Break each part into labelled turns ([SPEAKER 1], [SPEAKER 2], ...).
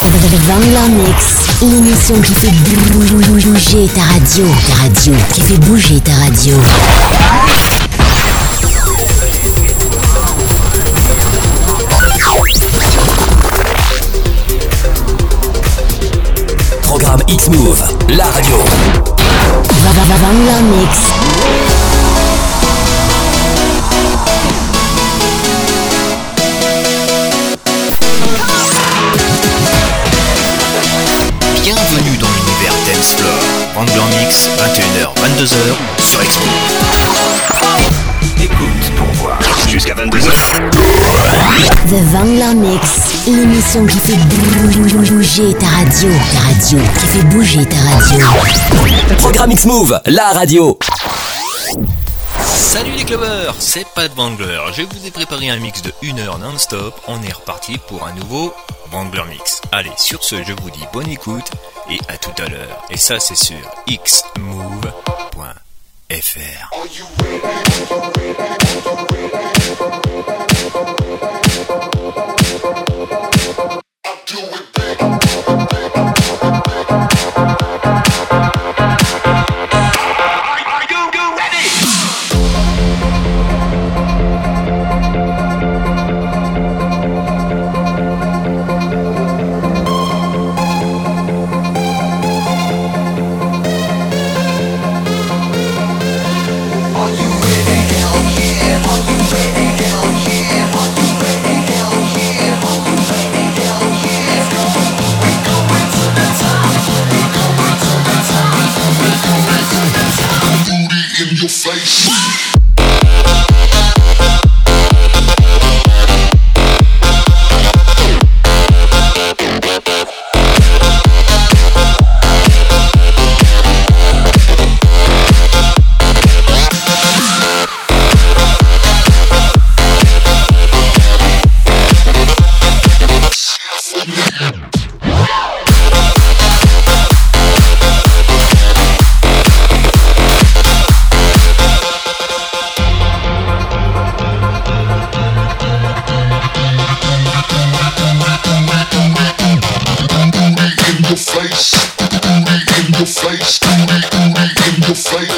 [SPEAKER 1] Vangler Mix, l'émission qui fait bouger ta radio, ta radio, qui fait bouger ta radio.
[SPEAKER 2] Programme X-Move, la radio.
[SPEAKER 1] Vangler Mix.
[SPEAKER 3] Wrangler Mix, 21h, 22h sur x Écoute pour voir jusqu'à 22h.
[SPEAKER 1] The Vangler Mix, l'émission qui fait bouger ta radio, ta radio, qui fait bouger ta radio.
[SPEAKER 2] Programme X-Move, la radio.
[SPEAKER 3] Salut les clubbers, c'est Pat Wrangler. Je vous ai préparé un mix de 1 heure non-stop. On est reparti pour un nouveau Wrangler Mix. Allez, sur ce, je vous dis bonne écoute et à tout à l'heure. Et ça, c'est sur xmove.fr.
[SPEAKER 4] in your face.
[SPEAKER 5] Não sei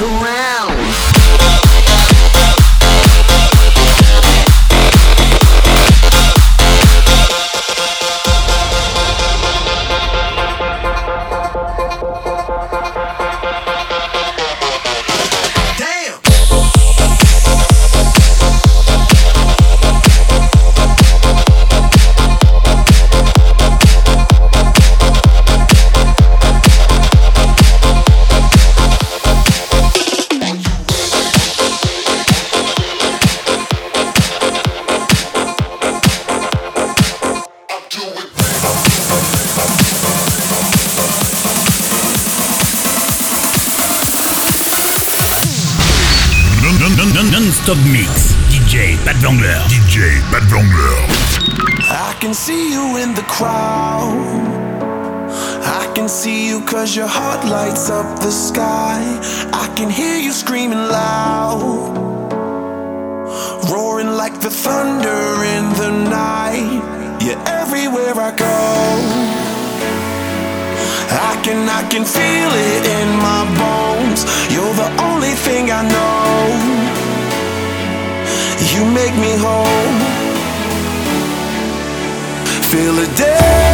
[SPEAKER 5] around.
[SPEAKER 6] up the sky. I can hear you screaming loud, roaring like the thunder in the night. Yeah, everywhere I go, I can, I can feel it in my bones. You're
[SPEAKER 7] the only thing I know. You make me
[SPEAKER 8] whole. Feel
[SPEAKER 6] a day.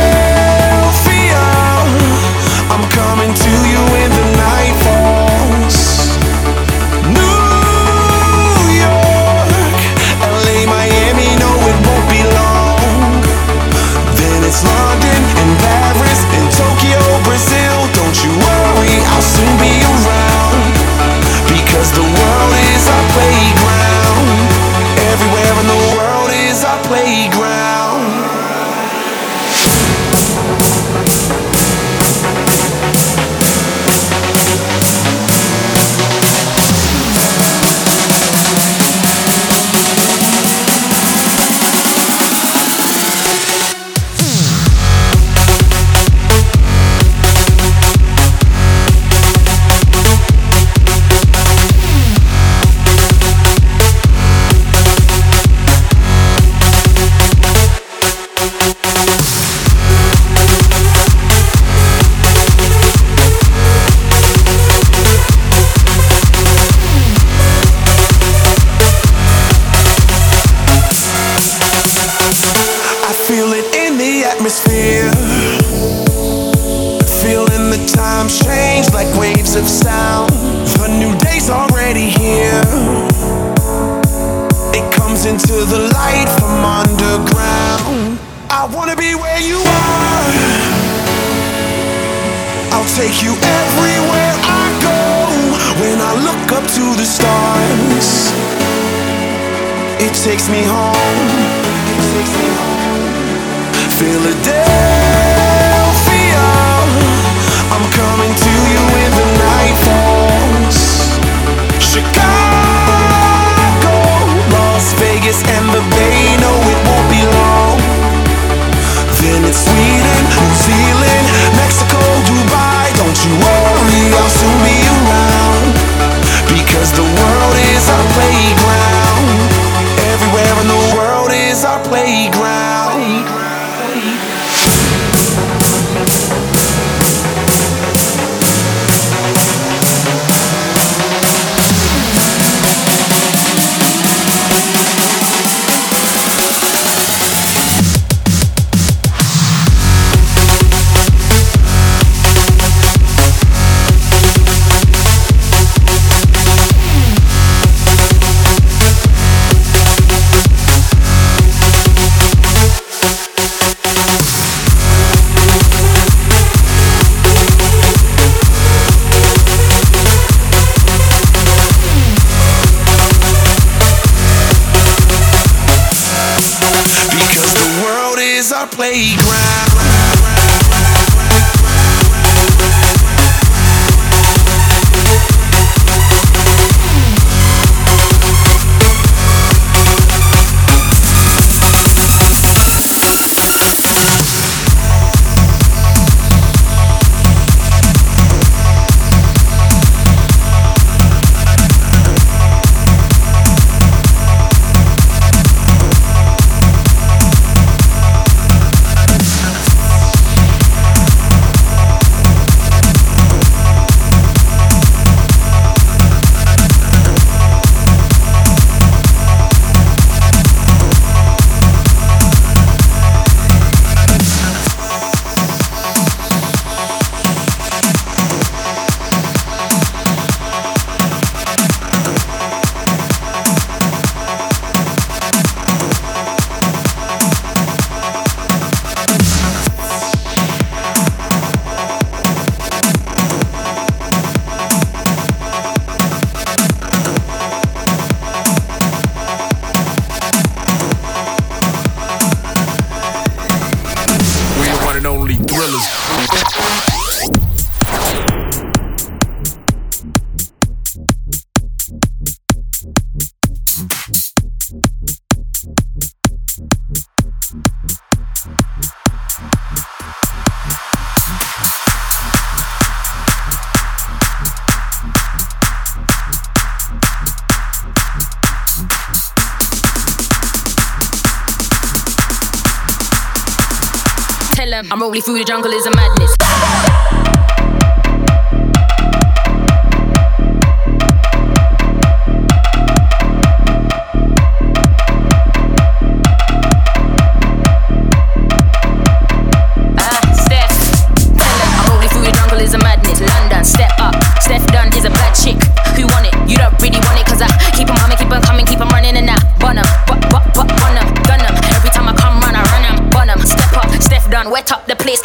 [SPEAKER 6] I'm rolling through the jungle is a madness.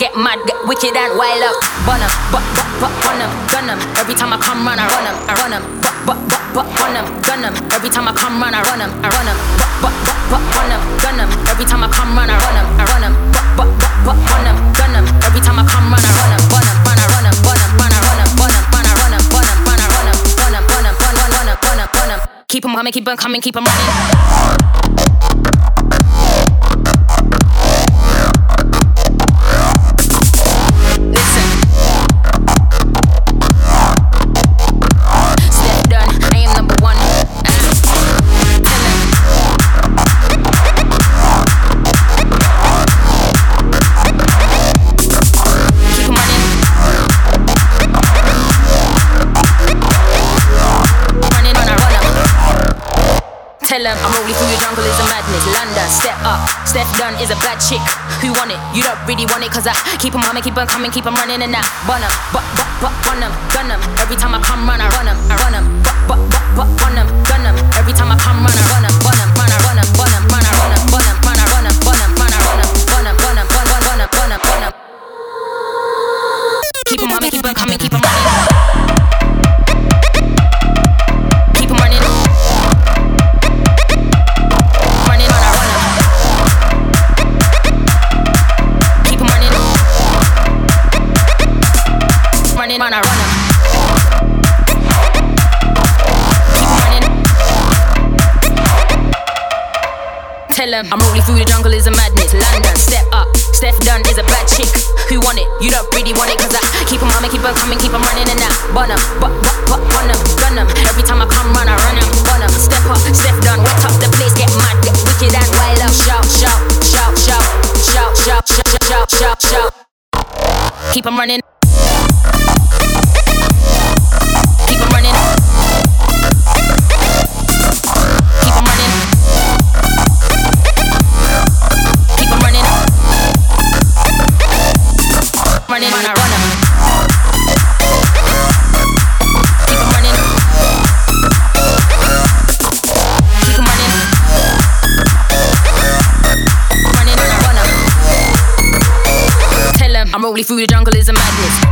[SPEAKER 9] Wicked and wild up. Bun 'em, but but but 'em, gun 'em. Every time I come run, I run 'em, I run 'em. But but but but run 'em, gun 'em. Every time I come run, I run 'em, I run 'em. But but but but run 'em, gun 'em. Every time I come run, I run 'em, I run 'em. But but but but run 'em, gun 'em. Every time I come run, I run 'em, bun 'em, run 'em, run 'em, bun 'em, run 'em, run 'em, bun 'em, run 'em, run 'em, bun 'em, run 'em, run 'em, bun 'em, run 'em, bun 'em, run 'em, run 'em. Keep 'em coming, keep 'em coming, keep 'em running. Tell 'em I'm rolling through your jungle is a madness. London, step up. Step done is a bad chick. Who want it? You don't really want it, cause I keep 'em coming, keep 'em coming, keep 'em running and I bun 'em. But, but, but, run 'em, gun 'em. Every time I come run, I run 'em, I run 'em. But, but, but, but, run 'em, gun 'em. Every time I come run, I run 'em, bun 'em, run, I run 'em, bun 'em, run, I run 'em, bun 'em, run, I run 'em, bun 'em, run, I run 'em, bun 'em, bun 'em, bun, bun, bun 'em, bun 'em, bun 'em. Keep 'em coming, keep 'em coming, keep 'em running. Tell 'em I'm rolling through the jungle is a madness. London, step up. Step done is a bad chick. Who want it? You don't really want it, cause I keep 'em coming, keep coming, keep running and I bun 'em. But, but, but, run 'em, gun 'em. Every time I come run, I run 'em, bun 'em. Step up, step done, wet up the place, get mad, get wicked and wild up. Shout, shout, shout, shout, shout, shout, shout, shout, shout, shout. Keep running. Holy food, the jungle is a madness.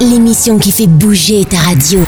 [SPEAKER 1] L'émission qui fait bouger ta radio.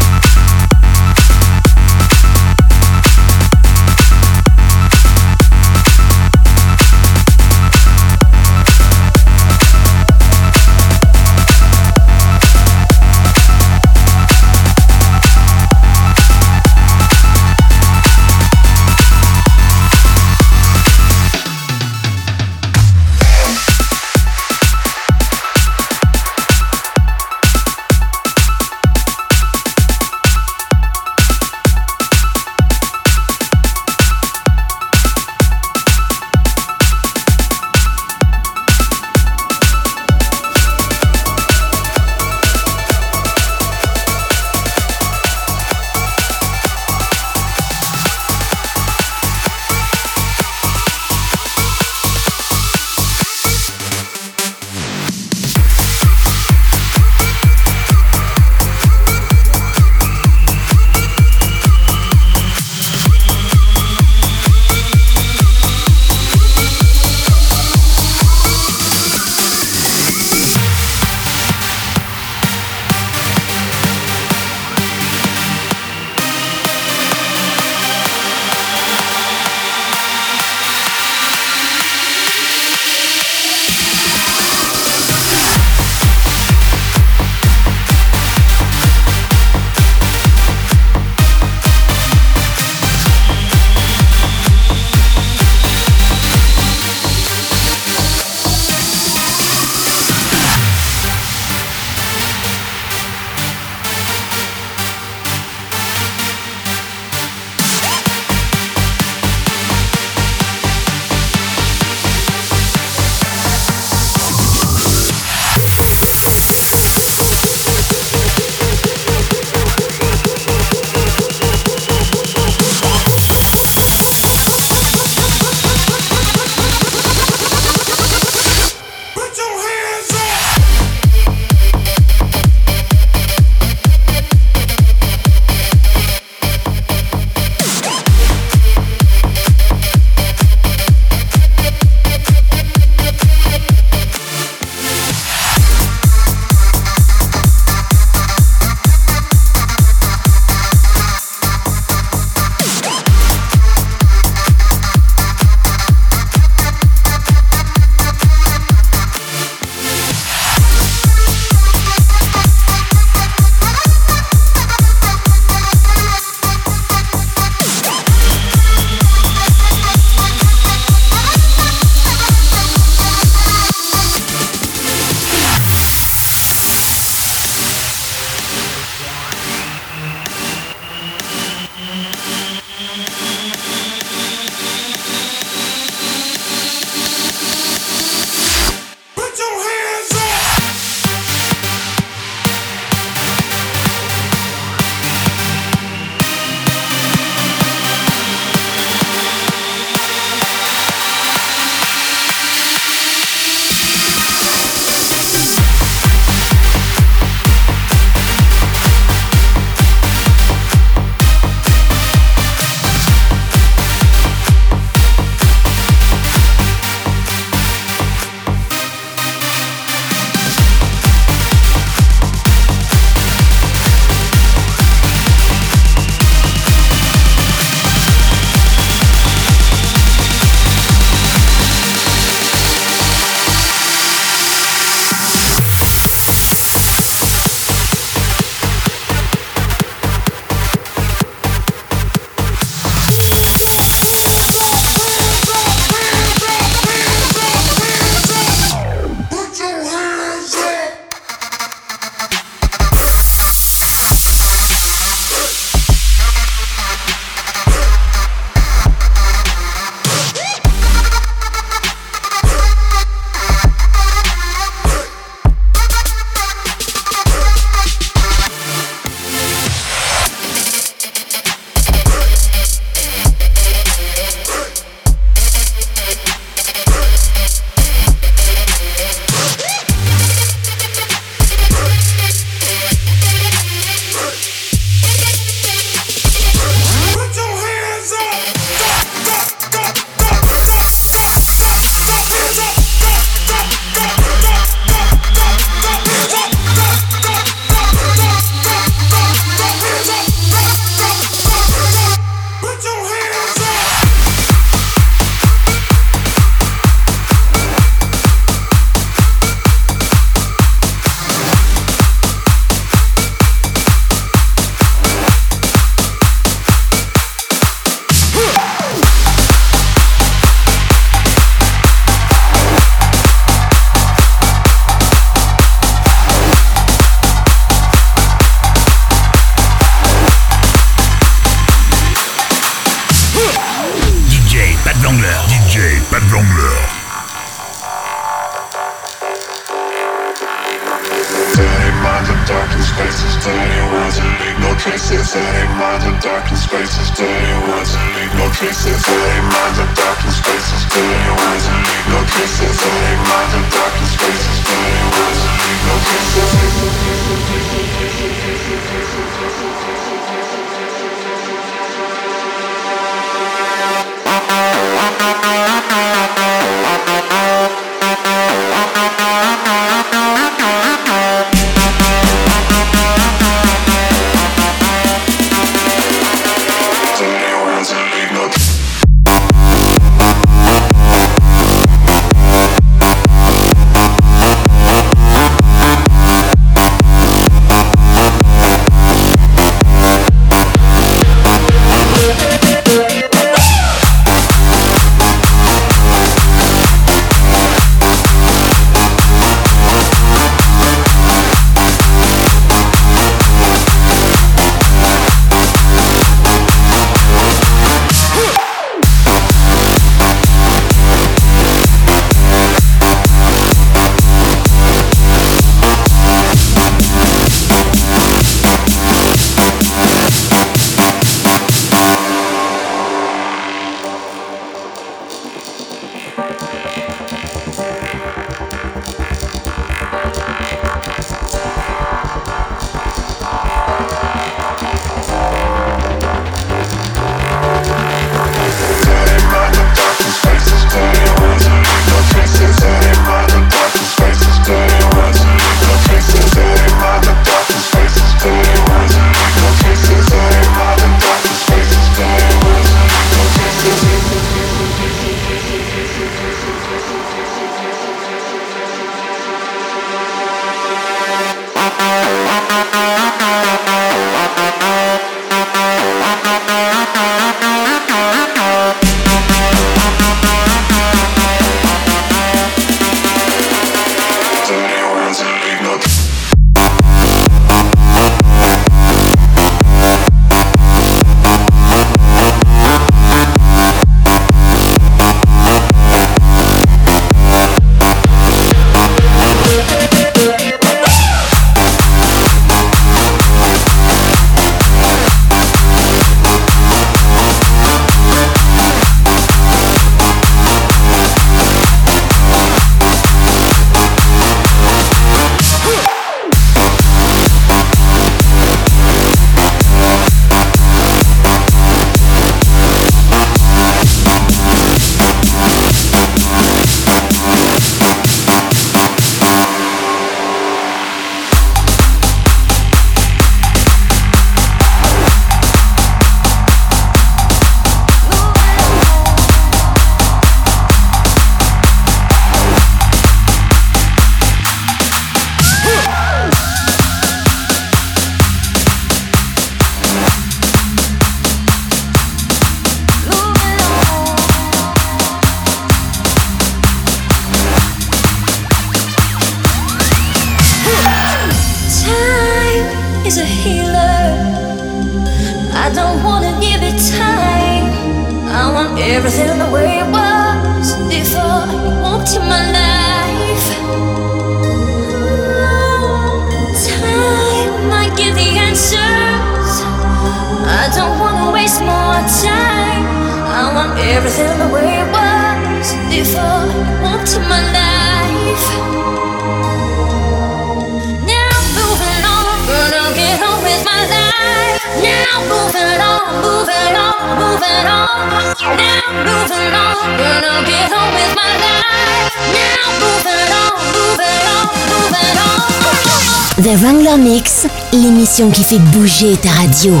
[SPEAKER 10] Fais bouger ta radio.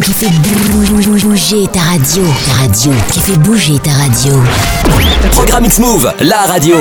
[SPEAKER 1] Qui fait bouger ta radio. Ta radio. Qui fait bouger ta radio.
[SPEAKER 2] Programme X-Move, la radio.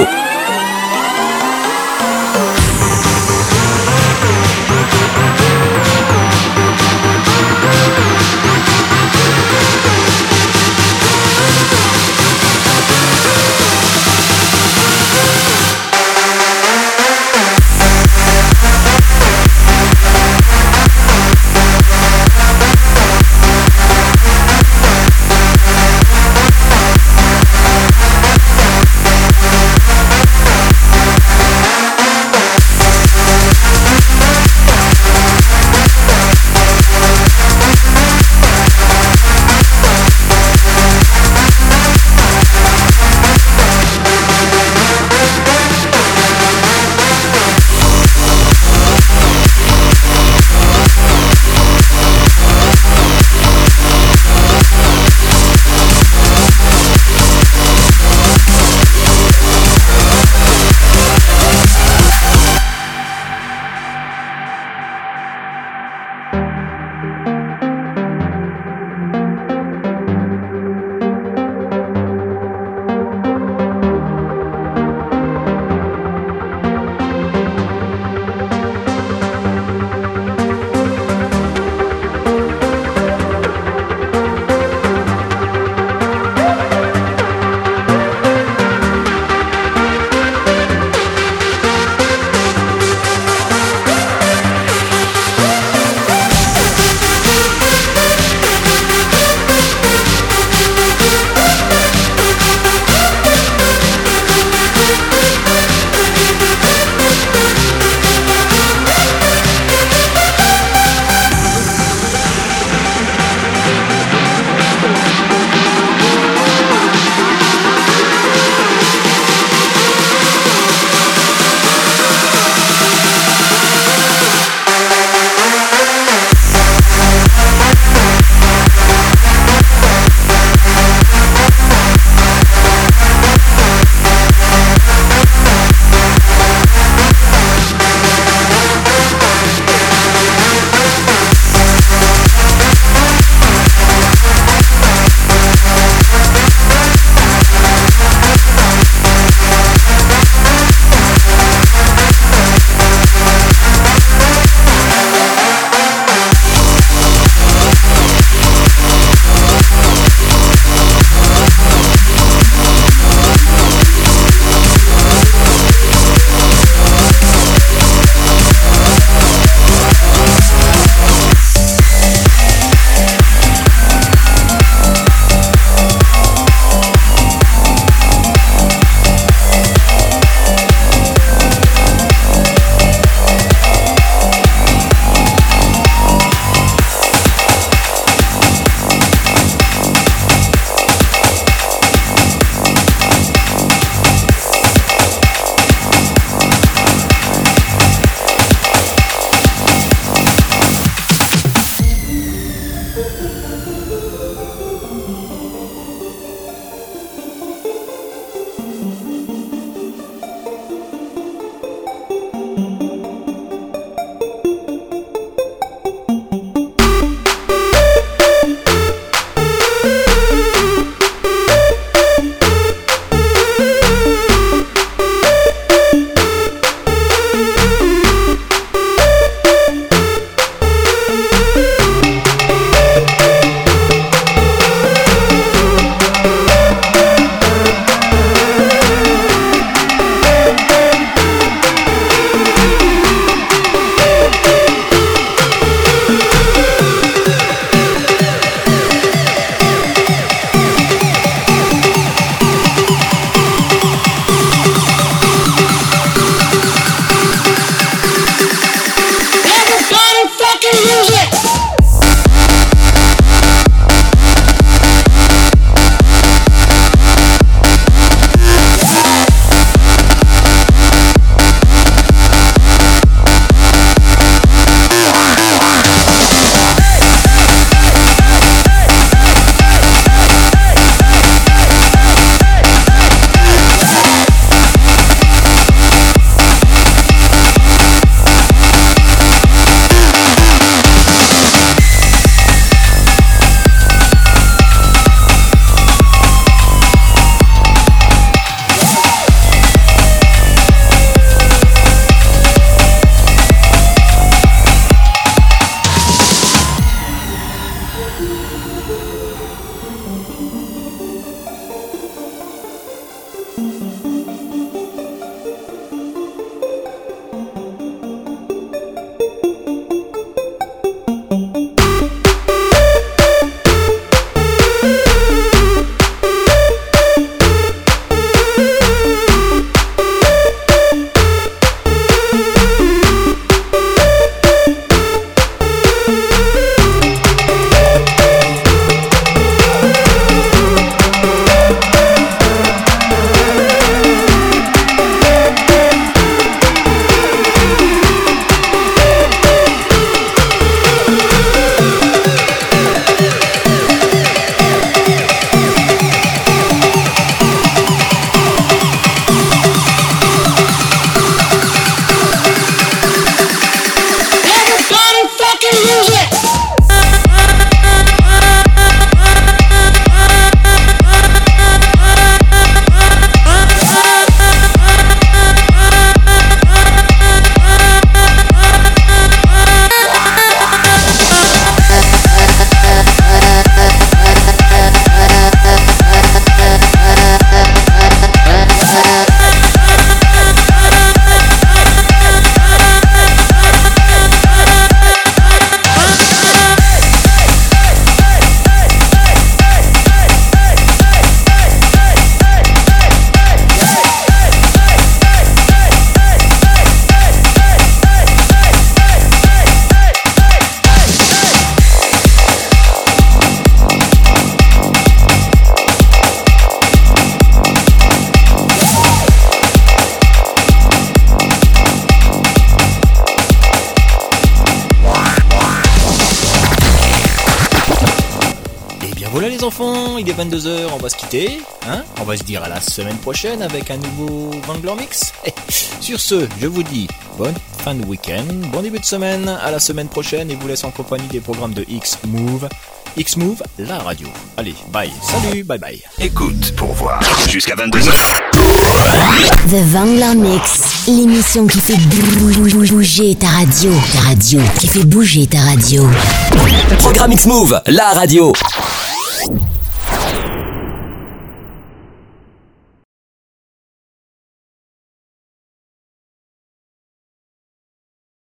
[SPEAKER 3] 22h, on va se quitter. Hein on va se dire à la semaine prochaine avec un nouveau Vangler Mix. Sur ce, je vous dis bonne fin de week-end, bon début de semaine, à la semaine prochaine et vous laisse en compagnie des programmes de X-Move. X-Move, la radio. Allez, bye, salut, bye bye.
[SPEAKER 11] Écoute pour voir. Jusqu'à 22h.
[SPEAKER 1] The Vangler Mix, l'émission qui fait bouger ta radio. Ta radio, qui fait bouger ta radio.
[SPEAKER 2] Programme X-Move, la radio.